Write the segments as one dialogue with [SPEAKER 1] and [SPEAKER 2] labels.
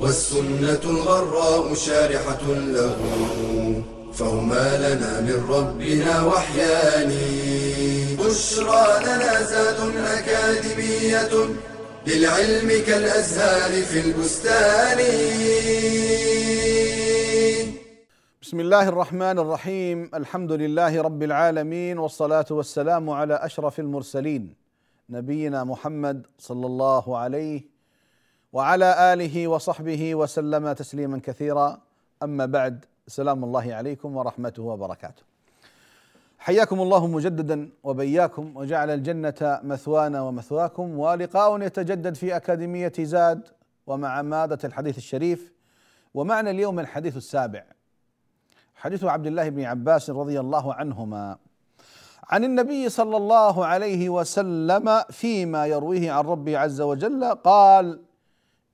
[SPEAKER 1] والسنة الغراء شارحة له فهما لنا من ربنا وحيان. بشرى لنا زاد أكاديمية للعلم كالأزهار في البستان.
[SPEAKER 2] بسم الله الرحمن الرحيم. الحمد لله رب العالمين والصلاة والسلام على أشرف المرسلين. نبينا محمد صلى الله عليه وعلى آله وصحبه وسلم تسليما كثيرا. أما بعد سلام الله عليكم ورحمته وبركاته. حياكم الله مجددا وبياكم وجعل الجنة مثوانا ومثواكم ولقاء يتجدد في أكاديمية زاد ومع مادة الحديث الشريف ومعنا اليوم الحديث السابع. حديث عبد الله بن عباس رضي الله عنهما. عن النبي صلى الله عليه وسلم فيما يرويه عن ربه عز وجل قال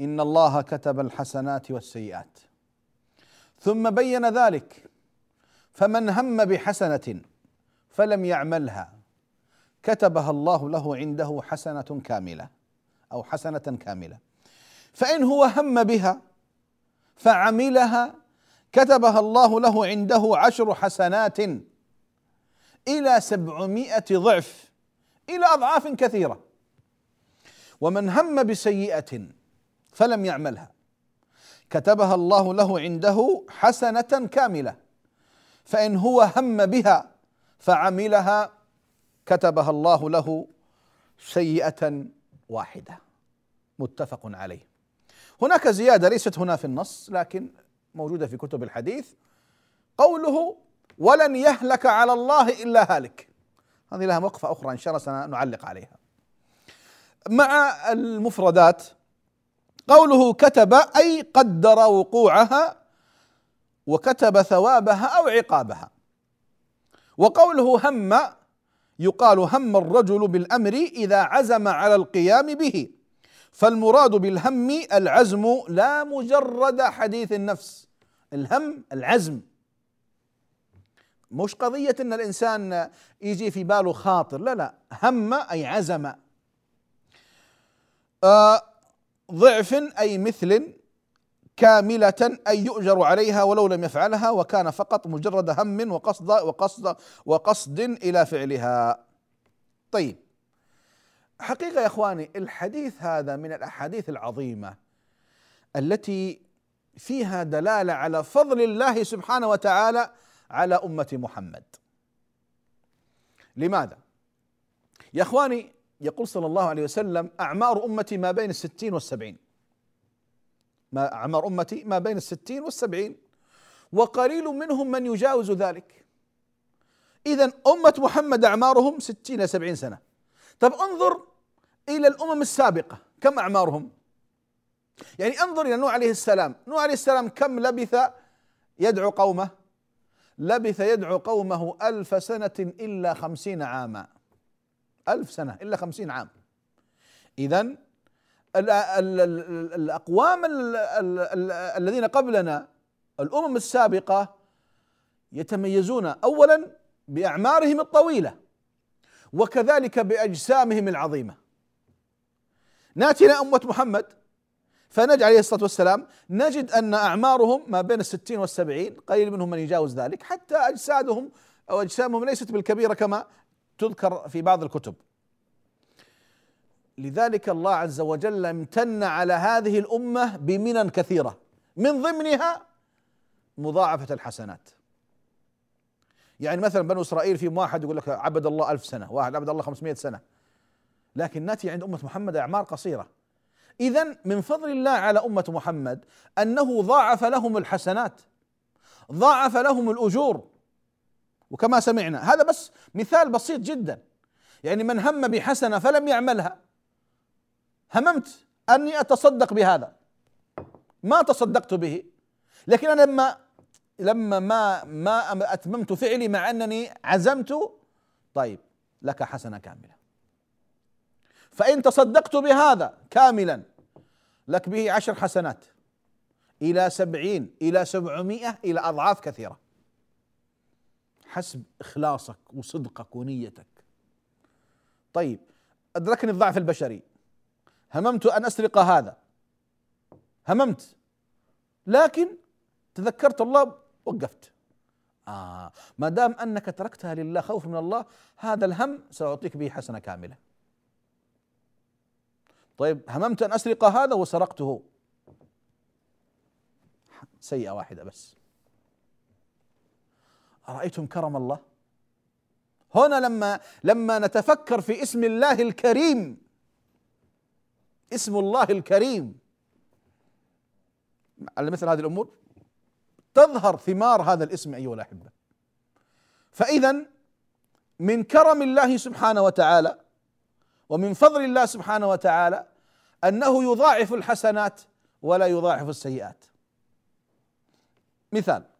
[SPEAKER 2] ان الله كتب الحسنات والسيئات. ثم بين ذلك فمن هم بحسنه فلم يعملها كتبها الله له عنده حسنه كامله أو حسنه كامله. فان هو هم بها فعملها كتبها الله له عنده عشر حسنات إلى سبعمائة ضعف إلى أضعاف كثيرة. ومن هم بسيئة فلم يعملها. كتبها الله له عنده حسنة كاملة. فإن هو هم بها فعملها كتبها الله له سيئة واحدة. متفق عليه. هناك زيادة ليست هنا في النص لكن موجودة في كتب الحديث. قوله ولن يهلك على الله إلا هالك. هذه لها وقفة أخرى إن شاء الله سنعلق عليها. مع المفردات قوله كتب أي قدر وقوعها وكتب ثوابها أو عقابها. وقوله هم يقال هم الرجل بالأمر إذا عزم على القيام به. فالمراد بالهم العزم لا مجرد حديث النفس. الهم العزم. مش قضية إن الإنسان يجي في باله خاطر لا لا. هم أي عزم. آه ضعف أي مثل كاملة أي يؤجر عليها ولو لم يفعلها وكان فقط مجرد هم وقصد وقصد وقصد إلى فعلها. طيب حقيقة يا إخواني الحديث هذا من الأحاديث العظيمة التي فيها دلالة على فضل الله سبحانه وتعالى على أمة محمد. لماذا؟ يا إخواني يقول صلى الله عليه وسلم أعمار أمتي ما بين الستين والسبعين. ما أعمار أمتي ما بين الستين والسبعين وقليل منهم من يجاوز ذلك. إذا أمة محمد أعمارهم ستين إلى سبعين سنة. طب انظر إلى الأمم السابقة كم أعمارهم؟ يعني انظر إلى نوح عليه السلام، نوح عليه السلام كم لبث يدعو قومه؟ لبث يدعو قومه ألف سنة إلا خمسين عاما ألف سنة إلا خمسين عام. إذا الأقوام الذين قبلنا الأمم السابقة يتميزون أولا بأعمارهم الطويلة وكذلك بأجسامهم العظيمة. ناتي إلى أمة محمد فنجد عليه الصلاة والسلام نجد أن أعمارهم ما بين الستين والسبعين قليل منهم من يجاوز ذلك حتى أجسادهم أو أجسامهم ليست بالكبيرة كما تذكر في بعض الكتب لذلك الله عز وجل امتن على هذه الأمة بمنن كثيرة من ضمنها مضاعفة الحسنات يعني مثلا بنو إسرائيل في واحد يقول لك عبد الله ألف سنة، واحد عبد الله 500 سنة. لكن ناتي عند أمة محمد أعمار قصيرة. اذا من فضل الله على أمة محمد أنه ضاعف لهم الحسنات. ضاعف لهم الأجور. وكما سمعنا. هذا بس مثال بسيط جدا. يعني من هم بحسنة فلم يعملها. هممت أني أتصدق بهذا. ما تصدقت به. لكن أنا لما لما ما ما أتممت فعلي مع أنني عزمت طيب لك حسنة كاملة. فإن تصدقت بهذا كاملا لك به عشر حسنات. إلى سبعين إلى سبعمائة إلى أضعاف كثيرة. حسب إخلاصك وصدقك ونيتك. طيب أدركني الضعف البشري. هممت أن أسرق هذا. هممت. لكن تذكرت الله وقفت. آه ما دام أنك تركتها لله خوف من الله هذا الهم سأعطيك به حسنة كاملة. طيب هممت أن أسرق هذا وسرقته. سيئة واحدة بس. أرأيتم كرم الله؟ هنا لما لما نتفكر في اسم الله الكريم اسم الله الكريم. على مثل هذه الأمور تظهر ثمار هذا الاسم أيها الأحبة. فإذا من كرم الله سبحانه وتعالى ومن فضل الله سبحانه وتعالى أنه يضاعف الحسنات ولا يضاعف السيئات. مثال.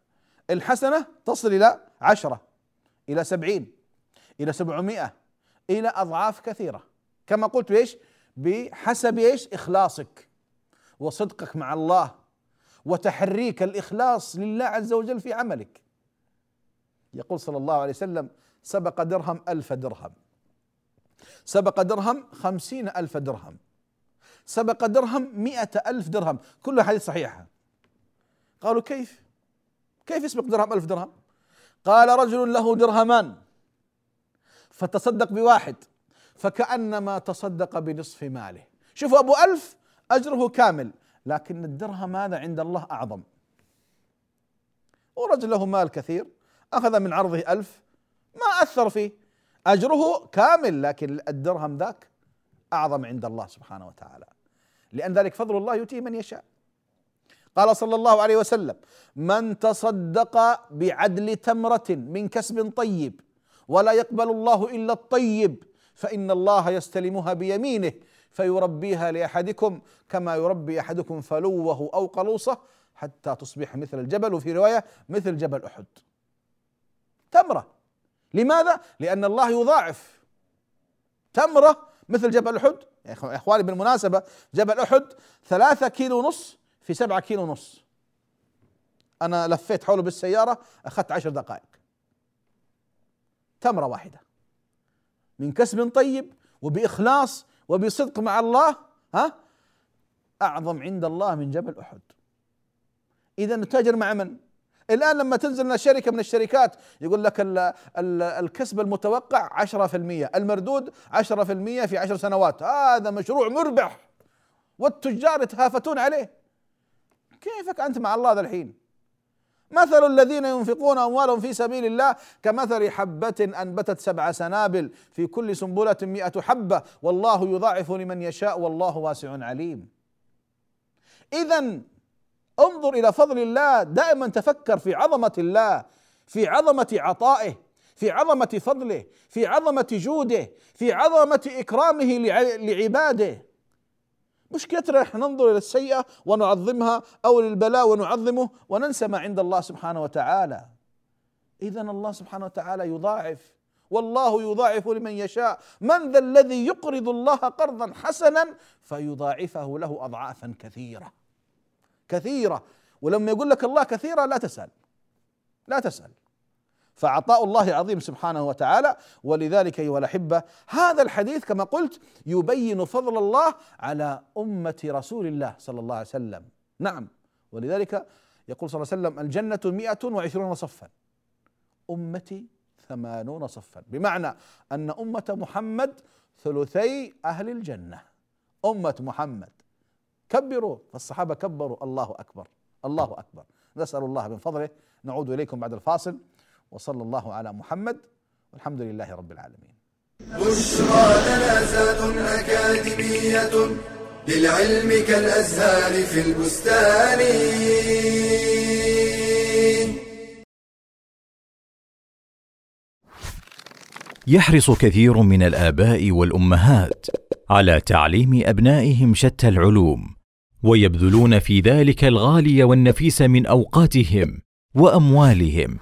[SPEAKER 2] الحسنة تصل إلى عشرة إلى سبعين إلى سبعمائة إلى أضعاف كثيرة. كما قلت إيش؟ بحسب إيش؟ إخلاصك وصدقك مع الله وتحريك الإخلاص لله عز وجل في عملك. يقول صلى الله عليه وسلم سبق درهم ألف درهم. سبق درهم خمسين ألف درهم. سبق درهم مئة ألف درهم. كلها حديث صحيحة. قالوا كيف؟ كيف يسبق درهم؟ ألف درهم. قال رجل له درهمان. فتصدق بواحد. فكأنما تصدق بنصف ماله. شوفوا أبو ألف أجره كامل لكن الدرهم هذا عند الله أعظم. ورجل له مال كثير أخذ من عرضه ألف ما أثر فيه. أجره كامل لكن الدرهم ذاك أعظم عند الله سبحانه وتعالى. لأن ذلك فضل الله يؤتيه من يشاء. قال صلى الله عليه وسلم من تصدق بعدل تمرة من كسب طيب ولا يقبل الله إلا الطيب فإن الله يستلمها بيمينه فيربيها لأحدكم كما يربي أحدكم فلوه أو قلوصه حتى تصبح مثل الجبل. وفي رواية مثل جبل أحد. تمرة. لماذا؟ لأن الله يضاعف. تمرة مثل جبل أحد. يا إخواني بالمناسبة جبل أحد ثلاثة كيلو ونص في سبعة كيلو ونص. أنا لفيت حوله بالسيارة أخذت عشر دقائق. تمرة واحدة. من كسب طيب وبإخلاص وبصدق مع الله ها أعظم عند الله من جبل أحد. اذا نتاجر مع من؟ الآن لما تنزل شركه من الشركات يقول لك ال ال الكسب المتوقع 10% المردود 10% في 10 سنوات. هذا مشروع مربح. والتجار يتهافتون عليه. كيفك أنت مع الله ذا الحين مثل الذين ينفقون أموالهم في سبيل الله كمثل حبة أنبتت سبع سنابل في كل سنبلة مئة حبة والله يضاعف لمن يشاء والله واسع عليم. اذا انظر إلى فضل الله دائما تفكر في عظمة الله في عظمة عطائه في عظمة فضله في عظمة جوده في عظمة إكرامه لعباده مشكلتنا نحن ننظر إلى السيئة ونعظمها أو للبلاء ونعظمه وننسى ما عند الله سبحانه وتعالى. اذا الله سبحانه وتعالى يضاعف. والله يضاعف لمن يشاء. من ذا الذي يقرض الله قرضا حسنا فيضاعفه له اضعافا كثيرة. كثيرة. ولما يقول لك الله كثيرة لا تسأل. لا تسأل. فعطاء الله عظيم سبحانه وتعالى. ولذلك أيها الأحبة هذا الحديث كما قلت يبين فضل الله على أمة رسول الله صلى الله عليه وسلم. نعم. ولذلك يقول صلى الله عليه وسلم الجنة مئة وعشرون صفا. أمتي ثمانون صفا. بمعنى أن أمة محمد ثلثي أهل الجنة. أمة محمد. كبروا. فالصحابة كبروا. الله أكبر. الله أكبر. نسأل الله من فضله. نعود إليكم بعد الفاصل. وصلى الله على محمد والحمد لله رب العالمين.
[SPEAKER 1] بشرى لنا زاد أكاديمية للعلم كالأزهار في البستان.
[SPEAKER 3] يحرص كثير من الآباء والأمهات على تعليم أبنائهم شتى العلوم ويبذلون في ذلك الغالي والنفيس من أوقاتهم وأموالهم.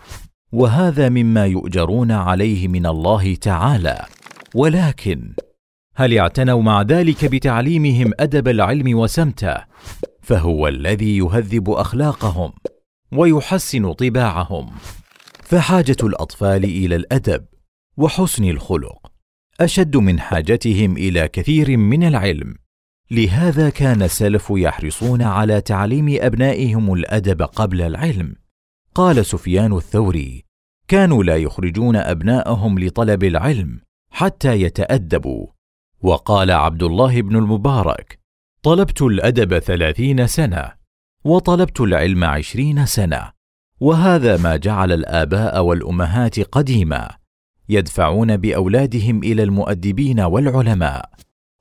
[SPEAKER 3] وهذا مما يؤجرون عليه من الله تعالى. ولكن هل اعتنوا مع ذلك بتعليمهم أدب العلم وسمته؟ فهو الذي يهذب أخلاقهم ويحسن طباعهم. فحاجة الأطفال إلى الأدب وحسن الخلق أشد من حاجتهم إلى كثير من العلم. لهذا كان السلف يحرصون على تعليم أبنائهم الأدب قبل العلم. قال سفيان الثوري كانوا لا يخرجون أبناءهم لطلب العلم حتى يتأدبوا. وقال عبد الله بن المبارك طلبت الأدب ثلاثين سنة وطلبت العلم عشرين سنة وهذا ما جعل الآباء والأمهات قديما يدفعون بأولادهم إلى المؤدبين والعلماء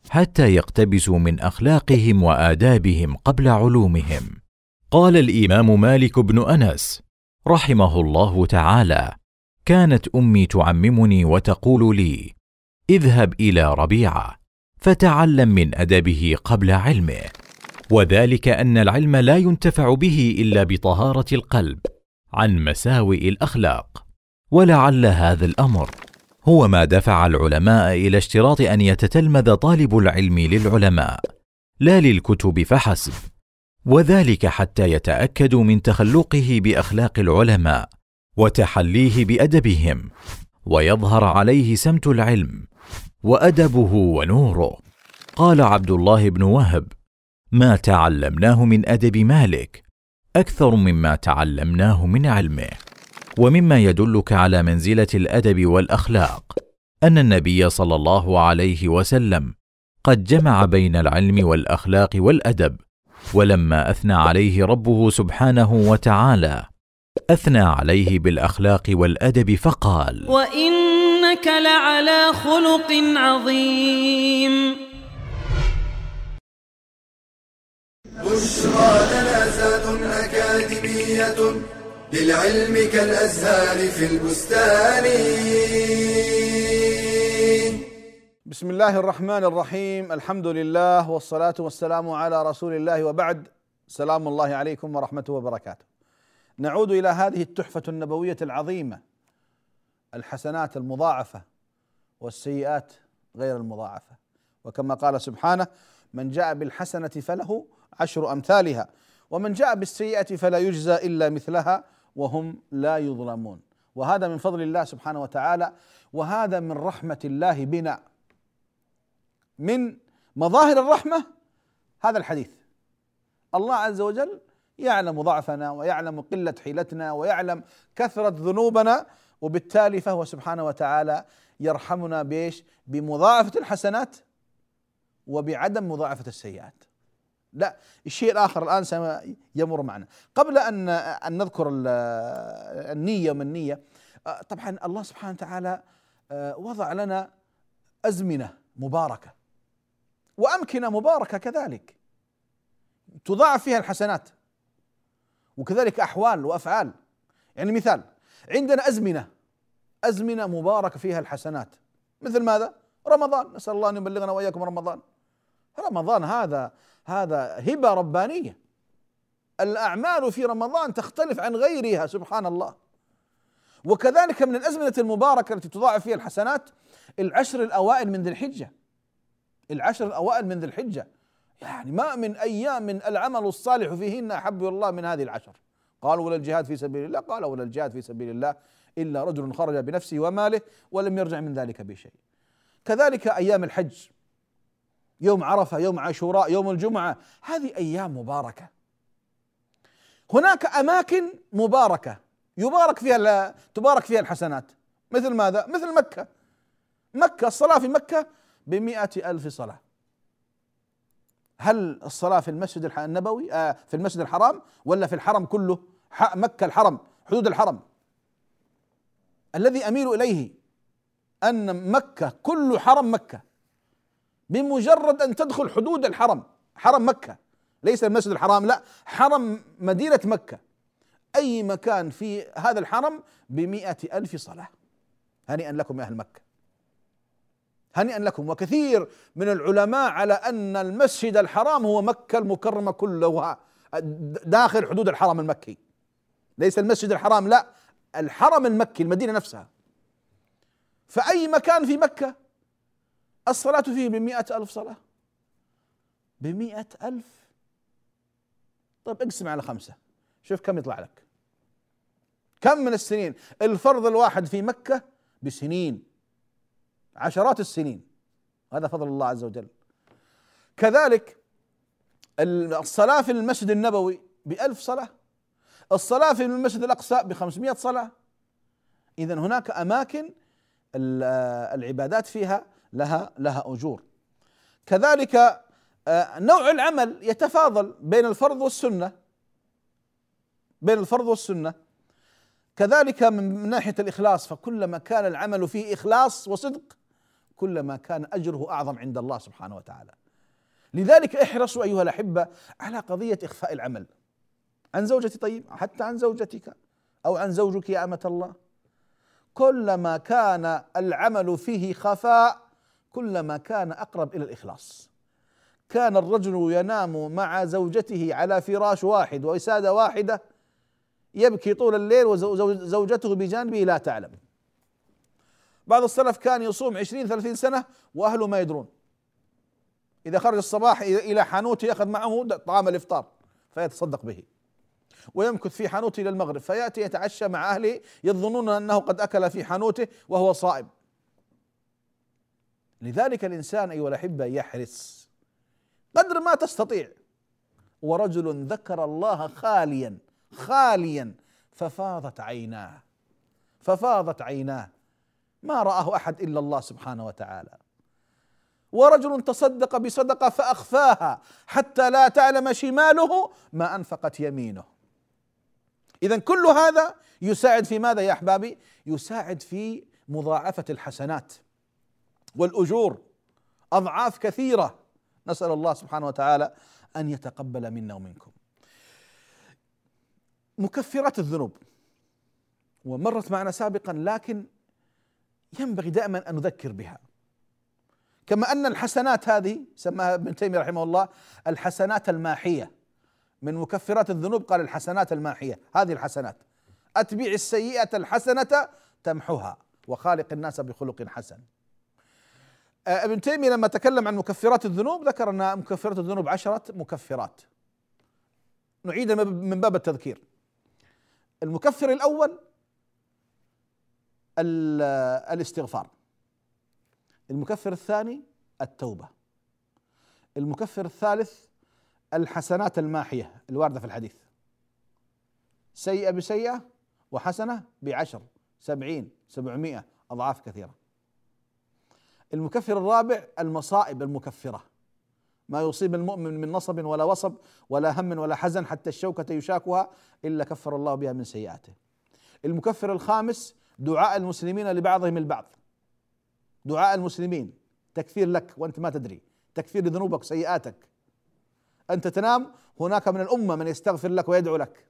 [SPEAKER 3] حتى يقتبسوا من أخلاقهم وآدابهم قبل علومهم. قال الإمام مالك بن أنس رحمه الله تعالى. كانت أمي تعممني وتقول لي اذهب إلى ربيعة فتعلم من أدبه قبل علمه وذلك أن العلم لا ينتفع به إلا بطهارة القلب عن مساوئ الأخلاق. ولعل هذا الأمر. هو ما دفع العلماء إلى اشتراط أن يتتلمذ طالب العلم للعلماء. لا للكتب فحسب. وذلك حتى يتأكدوا من تخلقه بأخلاق العلماء وتحليه بأدبهم ويظهر عليه سمت العلم وأدبه ونوره. قال عبد الله بن وهب ما تعلمناه من أدب مالك أكثر مما تعلمناه من علمه ومما يدلك على منزلة الأدب والأخلاق أن النبي صلى الله عليه وسلم قد جمع بين العلم والأخلاق والأدب ولما أثنى عليه ربه سبحانه وتعالى أثنى عليه بالأخلاق والأدب فقال
[SPEAKER 4] وإنك لعلى خلق عظيم.
[SPEAKER 1] بشرى لنا زاد أكاديمية للعلم كالأزهار في البستان.
[SPEAKER 2] بسم الله الرحمن الرحيم الحمد لله والصلاة والسلام على رسول الله وبعد سلام الله عليكم ورحمته وبركاته نعود إلى هذه التحفة النبوية العظيمة الحسنات المضاعفة والسيئات غير المضاعفة وكما قال سبحانه من جاء بالحسنة فله عشر أمثالها ومن جاء بالسيئة فلا يجزى إلا مثلها وهم لا يظلمون وهذا من فضل الله سبحانه وتعالى وهذا من رحمة الله بنا من مظاهر الرحمة هذا الحديث الله عز وجل يعلم ضعفنا ويعلم قلة حيلتنا ويعلم كثرة ذنوبنا وبالتالي فهو سبحانه وتعالى يرحمنا بإيش؟ بمضاعفة الحسنات وبعدم مضاعفة السيئات. لا الشيء الآخر الآن سيمر معنا قبل أن أن نذكر النية من النيه طبعا الله سبحانه وتعالى وضع لنا أزمنة مباركة وأمكنة مباركة كذلك. تضاعف فيها الحسنات. وكذلك أحوال وأفعال. يعني مثال عندنا أزمنة. أزمنة مباركة فيها الحسنات. مثل ماذا؟ رمضان. نسأل الله أن يبلغنا وإياكم رمضان. رمضان هذا هذا هبة ربانية. الأعمال في رمضان تختلف عن غيرها سبحان الله. وكذلك من الأزمنة المباركة التي تضاعف فيها الحسنات العشر الأوائل من ذي الحجة. العشر الأوائل من ذي الحجة. يعني ما من أيام من العمل الصالح فيهن أحب إلى الله من هذه العشر. قالوا ولا الجهاد في سبيل الله؟ قال ولا الجهاد في سبيل الله إلا رجل خرج بنفسه وماله ولم يرجع من ذلك بشيء. كذلك أيام الحج يوم عرفة يوم عاشوراء يوم الجمعة هذه أيام مباركة. هناك أماكن مباركة يبارك فيها تبارك فيها الحسنات. مثل ماذا؟ مثل مكة. مكة الصلاة في مكة بمئة ألف صلاة. هل الصلاة في المسجد النبوي آه في المسجد الحرام ولا في الحرم كله؟ مكة الحرم حدود الحرم. الذي أميل إليه أن مكة كل حرم مكة. بمجرد أن تدخل حدود الحرم حرم مكة. ليس المسجد الحرام لا حرم مدينة مكة. أي مكان في هذا الحرم بمئة ألف صلاة. هنيئا لكم يا أهل مكة. هنيئا لكم. وكثير من العلماء على أن المسجد الحرام هو مكة المكرمة كلها. داخل حدود الحرم المكي. ليس المسجد الحرام لا الحرم المكي المدينة نفسها. فأي مكان في مكة؟ الصلاة فيه بمئة ألف صلاة. بمئة ألف؟ طيب اقسم على خمسة. شوف كم يطلع لك. كم من السنين؟ الفرض الواحد في مكة بسنين. عشرات السنين. هذا فضل الله عز وجل. كذلك الصلاة في المسجد النبوي بألف صلاة. الصلاة في المسجد الأقصى بخمسمائة صلاة. إذا هناك أماكن العبادات فيها لها لها أجور. كذلك آه، نوع العمل يتفاضل بين الفرض والسنة. بين الفرض والسنة. كذلك من ناحية الإخلاص فكلما كان العمل فيه إخلاص وصدق كلما كان أجره أعظم عند الله سبحانه وتعالى. لذلك احرصوا أيها الأحبة على قضية إخفاء العمل. عن زوجتي طيب حتى عن زوجتك أو عن زوجك يا أمة الله. كلما كان العمل فيه خفاء كلما كان أقرب إلى الإخلاص. كان الرجل ينام مع زوجته على فراش واحد وساده واحدة يبكي طول الليل وزوجته بجانبه لا تعلم. بعض السلف كان يصوم عشرين ثلاثين سنة وأهله ما يدرون. إذا خرج الصباح إلى حانوته يأخذ معه طعام الإفطار فيتصدق به. ويمكث في حانوته إلى المغرب فيأتي يتعشى مع أهله يظنون أنه قد أكل في حانوته وهو صائم. لذلك الإنسان أيها الأحبة يحرص. قدر ما تستطيع. ورجل ذكر الله خاليا خاليا ففاضت عيناه. ففاضت عيناه. ما رآه أحد إلا الله سبحانه وتعالى. ورجل تصدق بصدقة فأخفاها حتى لا تعلم شماله ما أنفقت يمينه. اذا كل هذا يساعد في ماذا يا أحبابي؟ يساعد في مضاعفة الحسنات والأجور. أضعاف كثيرة. نسأل الله سبحانه وتعالى أن يتقبل منا ومنكم. مكفرات الذنوب. ومرت معنا سابقا لكن ينبغي دائما أن نذكر بها. كما أن الحسنات هذه سماها ابن تيمية رحمه الله الحسنات الماحية. من مكفرات الذنوب قال الحسنات الماحية هذه الحسنات. أتبع السيئة الحسنة تمحها وخالق الناس بخلق حسن. آه، ابن تيمية لما تكلم عن مكفرات الذنوب ذكر أن مكفرات الذنوب عشرة مكفرات. نعيد من باب التذكير. المكفر الأول الاستغفار. المكفر الثاني التوبة. المكفر الثالث الحسنات الماحية الواردة في الحديث. سيئة بسيئة وحسنة بعشر سبعين سبعمائة أضعاف كثيرة. المكفر الرابع المصائب المكفرة. ما يصيب المؤمن من نصب ولا وصب ولا هم ولا حزن حتى الشوكة يشاكها إلا كفر الله بها من سيئاته. المكفر الخامس دعاء المسلمين لبعضهم البعض. دعاء المسلمين تكفير لك وأنت ما تدري. تكفير لذنوبك سيئاتك. أنت تنام هناك من الأمة من يستغفر لك ويدعو لك.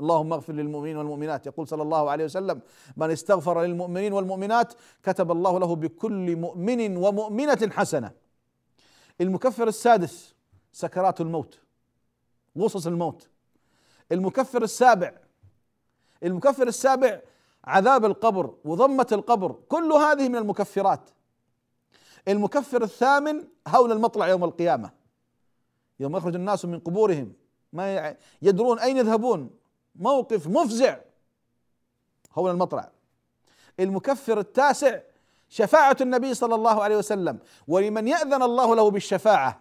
[SPEAKER 2] اللهم اغفر للمؤمنين والمؤمنات. يقول صلى الله عليه وسلم من استغفر للمؤمنين والمؤمنات كتب الله له بكل مؤمن ومؤمنة حسنة. المكفر السادس سكرات الموت. غصص الموت. المكفر السابع المكفر السابع عذاب القبر وضمة القبر كل هذه من المكفرات. المكفر الثامن هول المطلع يوم القيامة. يوم يخرج الناس من قبورهم. ما يدرون أين يذهبون. موقف مفزع. هو المطرع المكفر التاسع شفاعة النبي صلى الله عليه وسلم ولمن يأذن الله له بالشفاعة.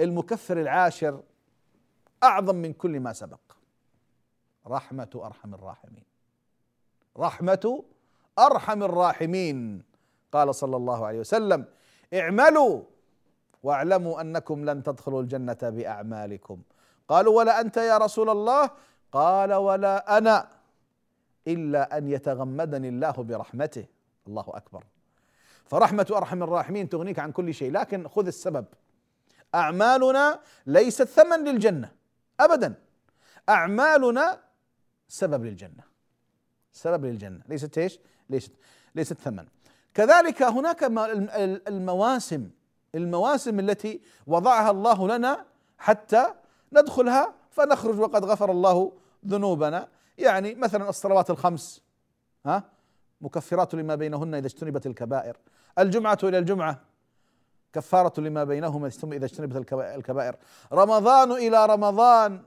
[SPEAKER 2] المكفر العاشر أعظم من كل ما سبق. رحمة أرحم الراحمين. رحمة أرحم الراحمين. قال صلى الله عليه وسلم اعملوا واعلموا أنكم لن تدخلوا الجنة بأعمالكم. قالوا ولا أنت يا رسول الله؟ قال ولا أنا إلا أن يتغمدني الله برحمته. الله أكبر. فرحمة أرحم الراحمين تغنيك عن كل شيء لكن خذ السبب. أعمالنا ليست ثمن للجنة ابدا. أعمالنا سبب للجنة. سبب للجنة. ليست إيش؟ ليست ليست ثمن. كذلك هناك المواسم المواسم التي وضعها الله لنا حتى ندخلها فنخرج وقد غفر الله ذنوبنا. يعني مثلا الصلوات الخمس ها؟ مكفرات لما بينهن إذا اجتنبت الكبائر. الجمعة إلى الجمعة كفارة لما بينهما إذا اجتنبت الكبائر. رمضان إلى رمضان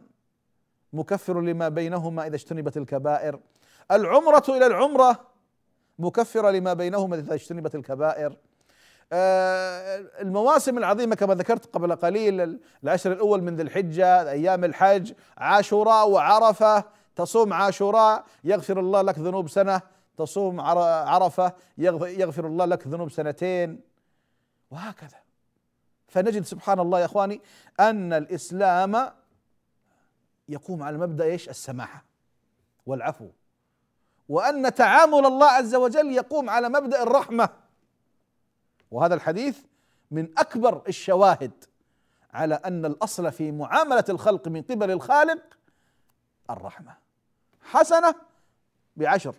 [SPEAKER 2] مكفر لما بينهما إذا اجتنبت الكبائر. العمرة إلى العمرة مكفرة لما بينهما إذا اجتنبت الكبائر. آه، المواسم العظيمة كما ذكرت قبل قليل العشر الأول من ذي الحجة أيام الحج عاشوراء وعرفة. تصوم عاشوراء يغفر الله لك ذنوب سنة. تصوم عرفة يغفر الله لك ذنوب سنتين. وهكذا. فنجد سبحان الله يا إخواني أن الإسلام يقوم على مبدأ إيش؟ السماحة والعفو. وأن تعامل الله عز وجل يقوم على مبدأ الرحمة. وهذا الحديث من أكبر الشواهد على أن الأصل في معاملة الخلق من قبل الخالق الرحمة. حسنة بعشر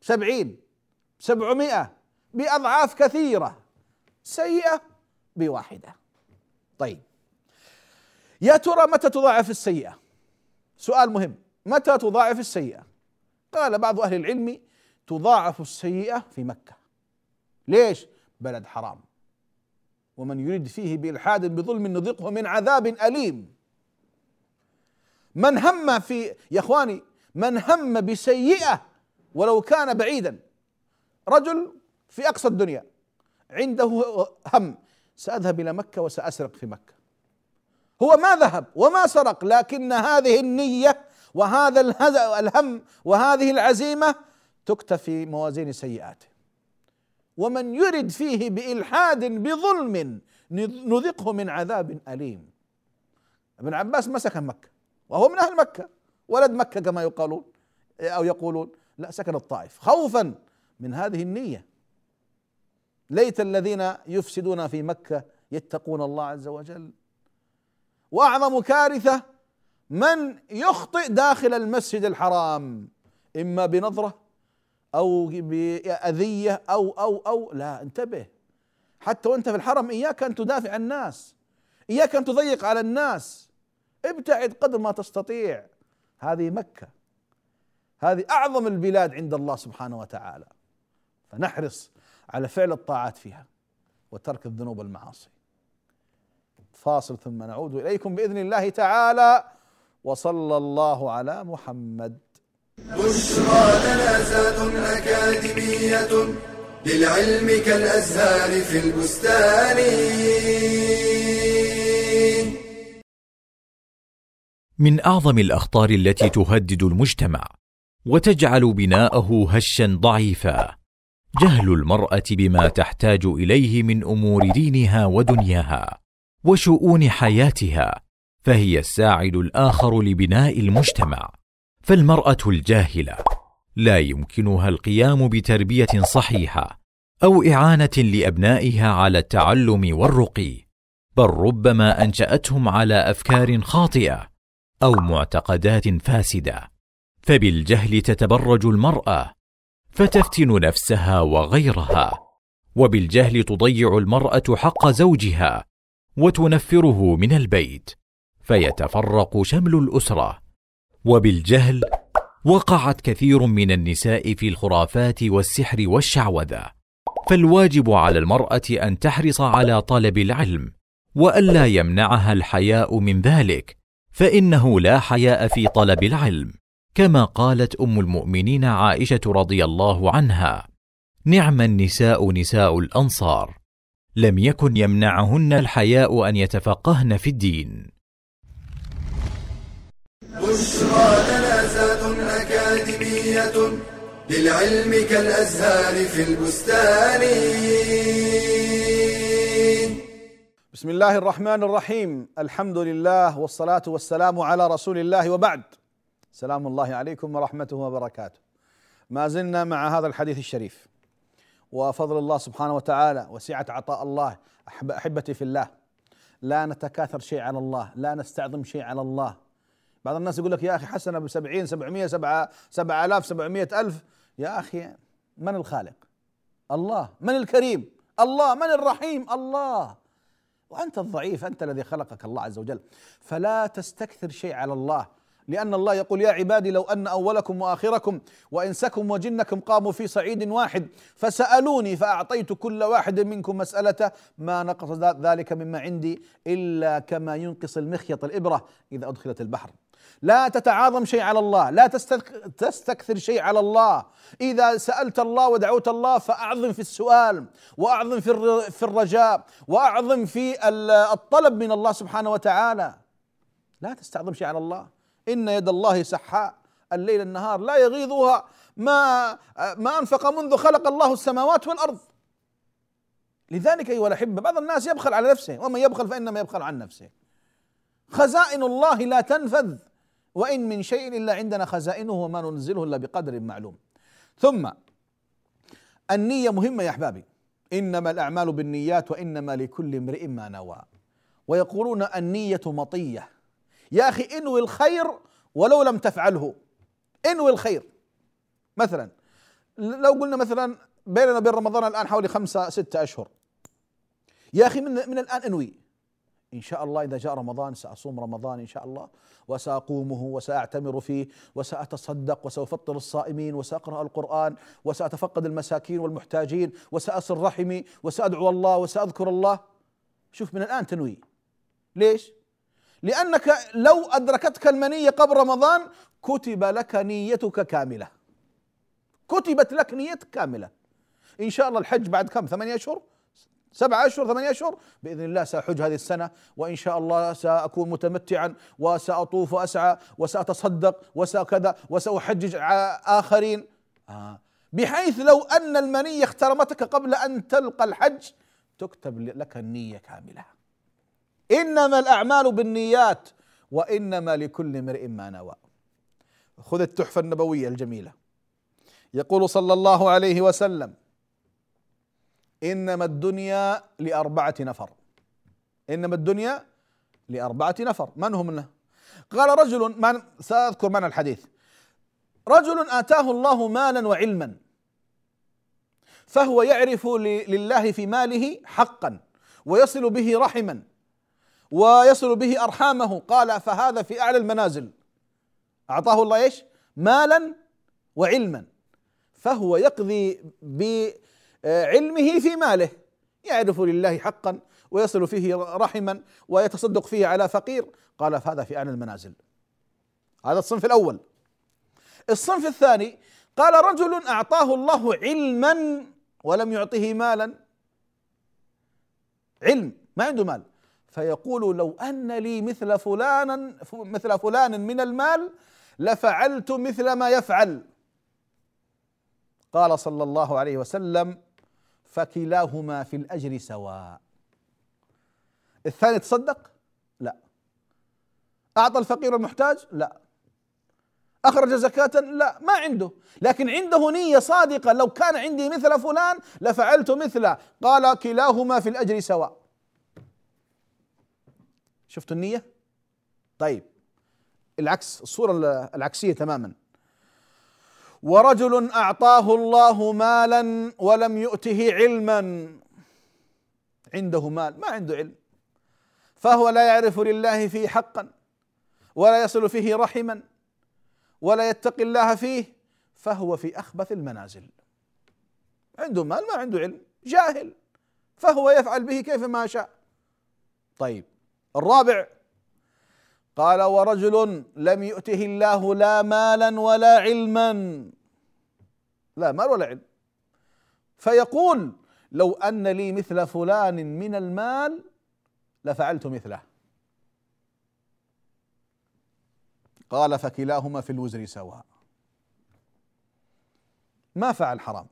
[SPEAKER 2] سبعين سبعمائة بأضعاف كثيرة سيئة بواحدة. طيب يا ترى متى تضاعف السيئة؟ سؤال مهم متى تضاعف السيئة؟ قال بعض أهل العلم تضاعف السيئة في مكة. ليش؟ بلد حرام. ومن يريد فيه بإلحاد بظلم نذقه من عذاب أليم. من هم في يا إخواني من هم بسيئة ولو كان بعيدا. رجل في أقصى الدنيا. عنده هم. سأذهب إلى مكة وسأسرق في مكة. هو ما ذهب وما سرق لكن هذه النية وهذا الهم وهذه العزيمة تكتب في موازين سيئاته ومن يرد فيه بإلحاد بظلم نذقه من عذاب أليم. ابن عباس ما سكن مكة وهو من أهل مكة. ولد مكة كما يقالون أو يقولون. لا سكن الطائف. خوفا من هذه النية. ليت الذين يفسدون في مكة يتقون الله عز وجل. وأعظم كارثة من يخطئ داخل المسجد الحرام إما بنظرة أو بأذية أو أو أو لا انتبه. حتى وأنت في الحرم إياك أن تدافع عن الناس إياك أن تضيق على الناس. ابتعد قدر ما تستطيع. هذه مكة. هذه أعظم البلاد عند الله سبحانه وتعالى. فنحرص على فعل الطاعات فيها وترك الذنوب والمعاصي. فاصل ثم نعود إليكم بإذن الله تعالى. وصلى الله على محمد.
[SPEAKER 1] بشرى لنا أكاديمية للعلم كالأزهار في البستان.
[SPEAKER 3] من أعظم الأخطار التي تهدد المجتمع وتجعل بناءه هشا ضعيفا جهل المرأة بما تحتاج إليه من أمور دينها ودنياها وشؤون حياتها فهي الساعد الآخر لبناء المجتمع. فالمرأة الجاهلة لا يمكنها القيام بتربية صحيحة أو إعانة لأبنائها على التعلم والرقي بل ربما أنشأتهم على أفكار خاطئة أو معتقدات فاسدة. فبالجهل تتبرج المرأة فتفتن نفسها وغيرها وبالجهل تضيع المرأة حق زوجها وتنفره من البيت. فيتفرق شمل الأسرة. وبالجهل وقعت كثير من النساء في الخرافات والسحر والشعوذة. فالواجب على المرأة أن تحرص على طلب العلم وألا يمنعها الحياء من ذلك فإنه لا حياء في طلب العلم. كما قالت أم المؤمنين عائشة رضي الله عنها نعم النساء نساء الأنصار لم يكن يمنعهن الحياء أن يتفقهن في الدين.
[SPEAKER 1] بشرى لنا أكاديمية للعلم كالأزهار في البستان.
[SPEAKER 2] بسم الله الرحمن الرحيم. الحمد لله والصلاة والسلام على رسول الله وبعد. سلام الله عليكم ورحمته وبركاته. ما زلنا مع هذا الحديث الشريف. وفضل الله سبحانه وتعالى وسعة عطاء الله أحبتي في الله. لا نتكاثر شيء على الله لا نستعظم شيء على الله. بعض الناس يقول لك يا أخي حسنة ب 70 700 7 7000 700 ألف. يا أخي من الخالق؟ الله. من الكريم؟ الله. من الرحيم؟ الله. وأنت الضعيف أنت الذي خلقك الله عز وجل. فلا تستكثر شيء على الله لأن الله يقول يا عبادي لو أن أولكم وآخركم وإنسكم وجنكم قاموا في صعيد واحد فسألوني فأعطيت كل واحد منكم مسألته. ما نقص ذلك مما عندي إلا كما ينقص المخيط الإبرة إذا أدخلت البحر. لا تتعاظم شيء على الله لا تستكثر شيء على الله. إذا سألت الله ودعوت الله فأعظم في السؤال وأعظم في الرجاء وأعظم في الطلب من الله سبحانه وتعالى. لا تستعظم شيء على الله. إن يد الله سحاء الليل النهار لا يغيضها ما ما أنفق منذ خلق الله السماوات والأرض. لذلك أيها الأحبة بعض الناس يبخل على نفسه ومن يبخل فإنما يبخل عن نفسه. خزائن الله لا تنفذ. وإن من شيء إلا عندنا خزائنه وما ننزله إلا بقدر معلوم. ثم النية مهمة يا أحبابي. إنما الأعمال بالنيات وإنما لكل امرئ ما نوى. ويقولون النية مطية. يا أخي إنوي الخير ولو لم تفعله. إنوي الخير. مثلا لو قلنا مثلا بيننا وبين رمضان الآن حوالي خمسة ستة أشهر. يا أخي من, من الآن إنوي. إن شاء الله إذا جاء رمضان سأصوم رمضان إن شاء الله وسأقومه وسأعتمر فيه وسأتصدق وسأفطر الصائمين وسأقرأ القرآن وسأتفقد المساكين والمحتاجين وسأصل رحمي وسأدعو الله وسأذكر الله. شوف من الآن تنوي. ليش؟ لأنك لو أدركتك المنية قبل رمضان كتب لك نيتك كاملة. كتبت لك نيتك كاملة. إن شاء الله الحج بعد كم؟ ثمانية أشهر؟ سبعة أشهر ثمانية أشهر بإذن الله سأحج هذه السنة وإن شاء الله سأكون متمتعا وسأطوف وأسعى وسأتصدق وسكذا وسأحجج آخرين. آه. بحيث لو أن المنية اخترمتك قبل أن تلقى الحج تكتب لك النية كاملة. إنما الأعمال بالنيات وإنما لكل امرئ ما نوى. خذ التحفة النبوية الجميلة. يقول صلى الله عليه وسلم إنما الدنيا لأربعة نفر. إنما الدنيا لأربعة نفر. من هم قال رجل من سأذكر معنى الحديث. رجل آتاه الله مالا وعلما فهو يعرف لله في ماله حقا ويصل به رحما ويصل به أرحامه. قال فهذا في أعلى المنازل. أعطاه الله إيش؟ مالا وعلما. فهو يقضي بعلمه في ماله. يعرف لله حقا ويصل فيه رحما ويتصدق فيه على فقير. قال فهذا في اعلى المنازل. هذا الصنف الأول. الصنف الثاني قال رجل أعطاه الله علما ولم يعطه مالا. علم ما عنده مال. فيقول لو أن لي مثل فلان مثل فلان من المال لفعلت مثل ما يفعل. قال صلى الله عليه وسلم فكلاهما في الأجر سواء. الثاني تصدق؟ لا. أعطى الفقير المحتاج؟ لا. أخرج زكاة؟ لا. ما عنده. لكن عنده نية صادقة. لو كان عندي مثل فلان لفعلت مثله قال كلاهما في الأجر سواء. شفتوا النية؟ طيب. العكس الصورة العكسية تماما. ورجل أعطاه الله مالا ولم يؤته علما. عنده مال ما عنده علم. فهو لا يعرف لله فيه حقا ولا يصل فيه رحما ولا يتقي الله فيه فهو في أخبث المنازل. عنده مال ما عنده علم جاهل فهو يفعل به كيف ما شاء. طيب الرابع قال ورجل لم يؤته الله لا مالا ولا علما. لا مال ولا علم. فيقول لو أن لي مثل فلان من المال لفعلت مثله. قال فكلاهما في الوزر سواء. ما فعل حرام.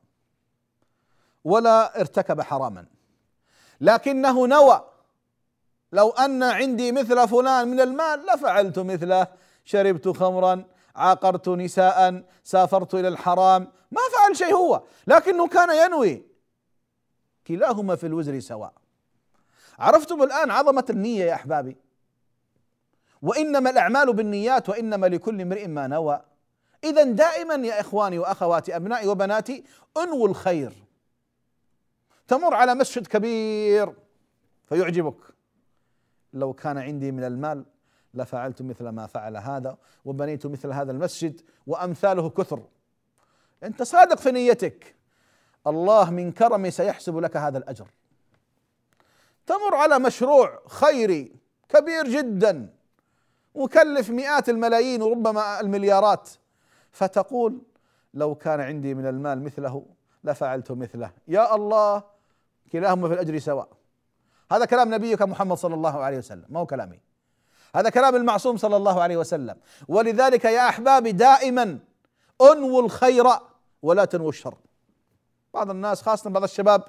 [SPEAKER 2] ولا ارتكب حراما. لكنه نوى لو أن عندي مثل فلان من المال لفعلت مثله. شربت خمرا عاقرت نساء سافرت إلى الحرام. ما فعل شيء هو. لكنه كان ينوي. كلاهما في الوزر سواء. عرفتم الآن عظمة النية يا أحبابي؟ وإنما الأعمال بالنيات وإنما لكل امرئ ما نوى. إذا دائما يا إخواني وأخواتي أبنائي وبناتي انووا الخير. تمر على مسجد كبير فيعجبك. لو كان عندي من المال لفعلت مثل ما فعل هذا وبنيت مثل هذا المسجد وأمثاله كثر. أنت صادق في نيتك. الله من كرمه سيحسب لك هذا الأجر. تمر على مشروع خيري كبير جدا مكلف مئات الملايين وربما المليارات فتقول لو كان عندي من المال مثله لفعلت مثله. يا الله كلاهما في الأجر سواء. هذا كلام نبيك محمد صلى الله عليه وسلم ما هو كلامي. هذا كلام المعصوم صلى الله عليه وسلم. ولذلك يا أحبابي دائما انووا الخير ولا تنووا الشر. بعض الناس خاصة بعض الشباب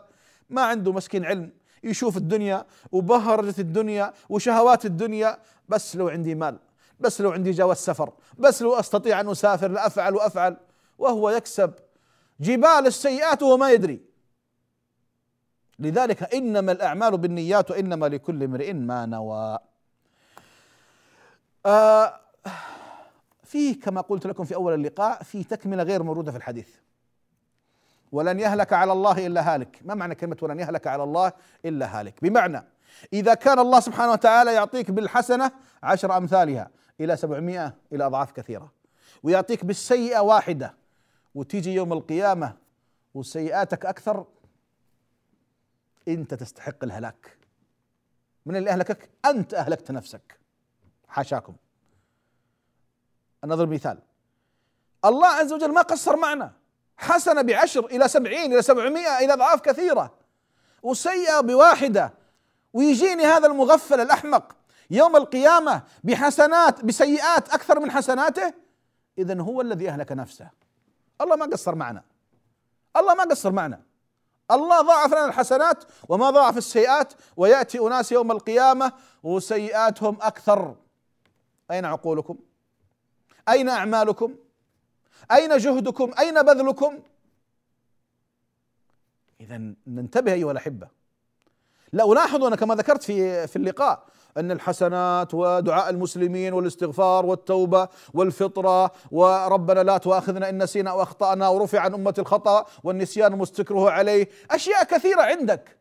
[SPEAKER 2] ما عنده مسكين علم يشوف الدنيا وبهرجة الدنيا وشهوات الدنيا بس لو عندي مال بس لو عندي جواز سفر بس لو أستطيع أن أسافر لأفعل وأفعل وهو يكسب. جبال السيئات وهو ما يدري. لذلك إنما الأعمال بالنيات وإنما لكل امرئ ما نوى. آه فيه كما قلت لكم في أول اللقاء في تكملة غير موجوده في الحديث. ولن يهلك على الله إلا هالك. ما معنى كلمة ولن يهلك على الله إلا هالك؟ بمعنى إذا كان الله سبحانه وتعالى يعطيك بالحسنة عشر أمثالها إلى سبعمائة إلى أضعاف كثيرة. ويعطيك بالسيئة واحدة. وتيجي يوم القيامة وسيئاتك أكثر أنت تستحق الهلاك. من اللي أهلكك؟ أنت أهلكت نفسك. حاشاكم. نضرب مثال. الله عز وجل ما قصر معنا. حسنة بعشر إلى سبعين إلى سبعمائة إلى أضعاف كثيرة. وسيئة بواحدة. ويجيني هذا المغفل الأحمق. يوم القيامة بحسنات بسيئات أكثر من حسناته. إذا هو الذي أهلك نفسه. الله ما قصر معنا. الله ما قصر معنا. الله ضاعف لنا الحسنات وما ضاعف السيئات ويأتي أناس يوم القيامة وسيئاتهم أكثر. أين عقولكم؟ أين أعمالكم؟ أين جهدكم؟ أين بذلكم؟ إذا ننتبه أيها الأحبة. لا ألاحظ أنا كما ذكرت في في اللقاء أن الحسنات ودعاء المسلمين والاستغفار والتوبة والفطرة وربنا لا تؤاخذنا إن نسينا أو أخطأنا ورفع عن أمة الخطأ والنسيان مستكره عليه. أشياء كثيرة عندك.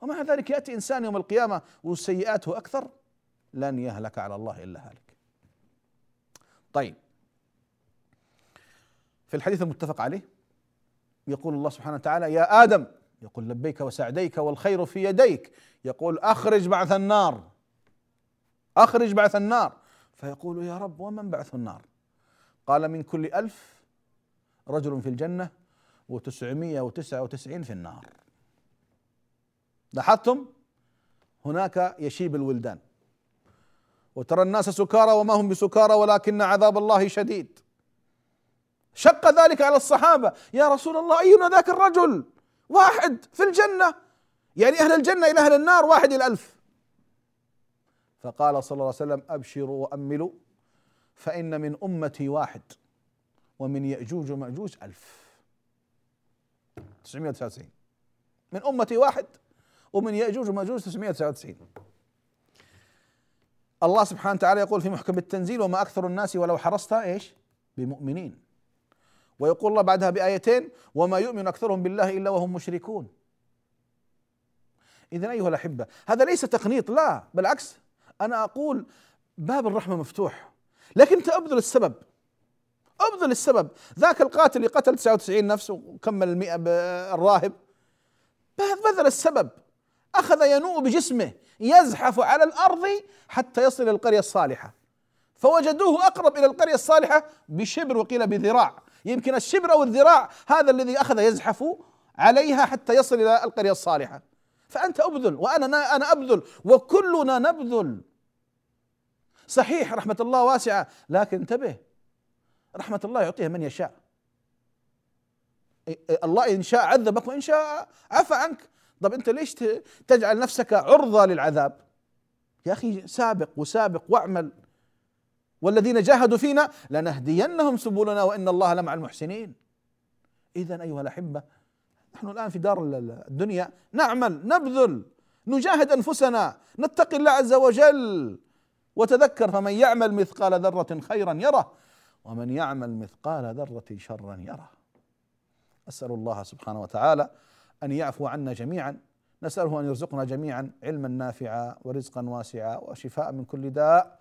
[SPEAKER 2] ومع ذلك يأتي إنسان يوم القيامة وسيئاته أكثر لن يهلك على الله إلا هالك. طيب. في الحديث المتفق عليه يقول الله سبحانه وتعالى يا آدم يقول لبيك وسعديك والخير في يديك يقول أخرج بعث النار. أخرج بعث النار. فيقول يا رب ومن بعث النار؟ قال من كل ألف رجل في الجنة وتسعمائة وتسعة وتسعين في النار. لاحظتم؟ هناك يشيب الولدان. وترى الناس سكارى وما هم بسكارى ولكن عذاب الله شديد. شق ذلك على الصحابة. يا رسول الله أينا ذاك الرجل؟ واحد في الجنة. يعني أهل الجنة إلى أهل النار واحد إلى ألف. فقال صلى الله عليه وسلم أبشروا وأملوا فإن من أمتي واحد ومن يأجوج ومأجوج ألف. 999 من أمتي واحد ومن يأجوج ومأجوج 999 الله سبحانه وتعالى يقول في محكم التنزيل وما أكثر الناس ولو حرصت إيش؟ بمؤمنين. ويقول الله بعدها بآيتين وما يؤمن أكثرهم بالله إلا وهم مشركون. إذا أيها الأحبة هذا ليس تقنيط لا بالعكس. أنا أقول باب الرحمة مفتوح لكن أنت أبذل السبب أبذل السبب. ذاك القاتل اللي قتل 99 نفس وكمل المئة بالراهب بذل السبب. أخذ ينوء بجسمه يزحف على الأرض حتى يصل إلى القرية الصالحة. فوجدوه أقرب إلى القرية الصالحة بشبر وقيل بذراع. يمكن الشبر أو الذراع هذا الذي أخذ يزحف عليها حتى يصل إلى القرية الصالحة. فأنت أبذل وأنا أنا أبذل وكلنا نبذل. صحيح رحمة الله واسعة لكن انتبه رحمة الله يعطيها من يشاء. الله إن شاء عذبك وإن شاء عفى عنك. طب أنت ليش تجعل نفسك عرضة للعذاب؟ يا أخي سابق وسابق واعمل. والذين جاهدوا فينا لنهدينهم سبلنا وإن الله لمع المحسنين. اذا أيها الأحبة نحن الآن في دار الدنيا نعمل نبذل نجاهد أنفسنا نتقي الله عز وجل. وتذكر فمن يعمل مثقال ذرة خيرا يره ومن يعمل مثقال ذرة شرا يره. أسأل الله سبحانه وتعالى أن يعفو عنا جميعا نسأله أن يرزقنا جميعا علما نافعا ورزقا واسعا وشفاء من كل داء.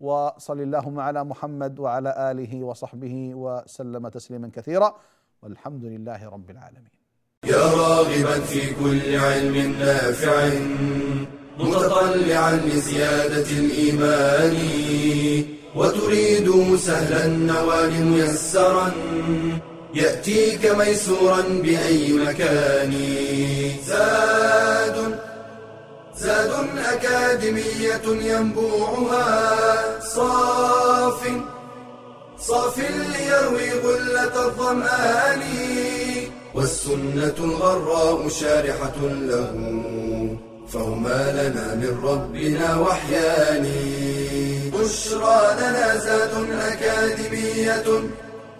[SPEAKER 2] وصل اللهم على محمد وعلى آله وصحبه وسلم تسليما كثيرا. والحمد لله رب العالمين.
[SPEAKER 1] يا راغبا في كل علم نافع. متطلعا لزيادة الإيمان وتريد سهلا النوال ميسرا يأتيك ميسورا بأي مكان. زاد زاد أكاديمية ينبوعها صاف صاف ليروي غلة الظمآن والسنة الغراء شارحة له. فهما لنا من ربنا وحيان. بشرى لنا زاد أكاديمية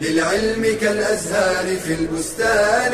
[SPEAKER 1] للعلم كالأزهار في البستان.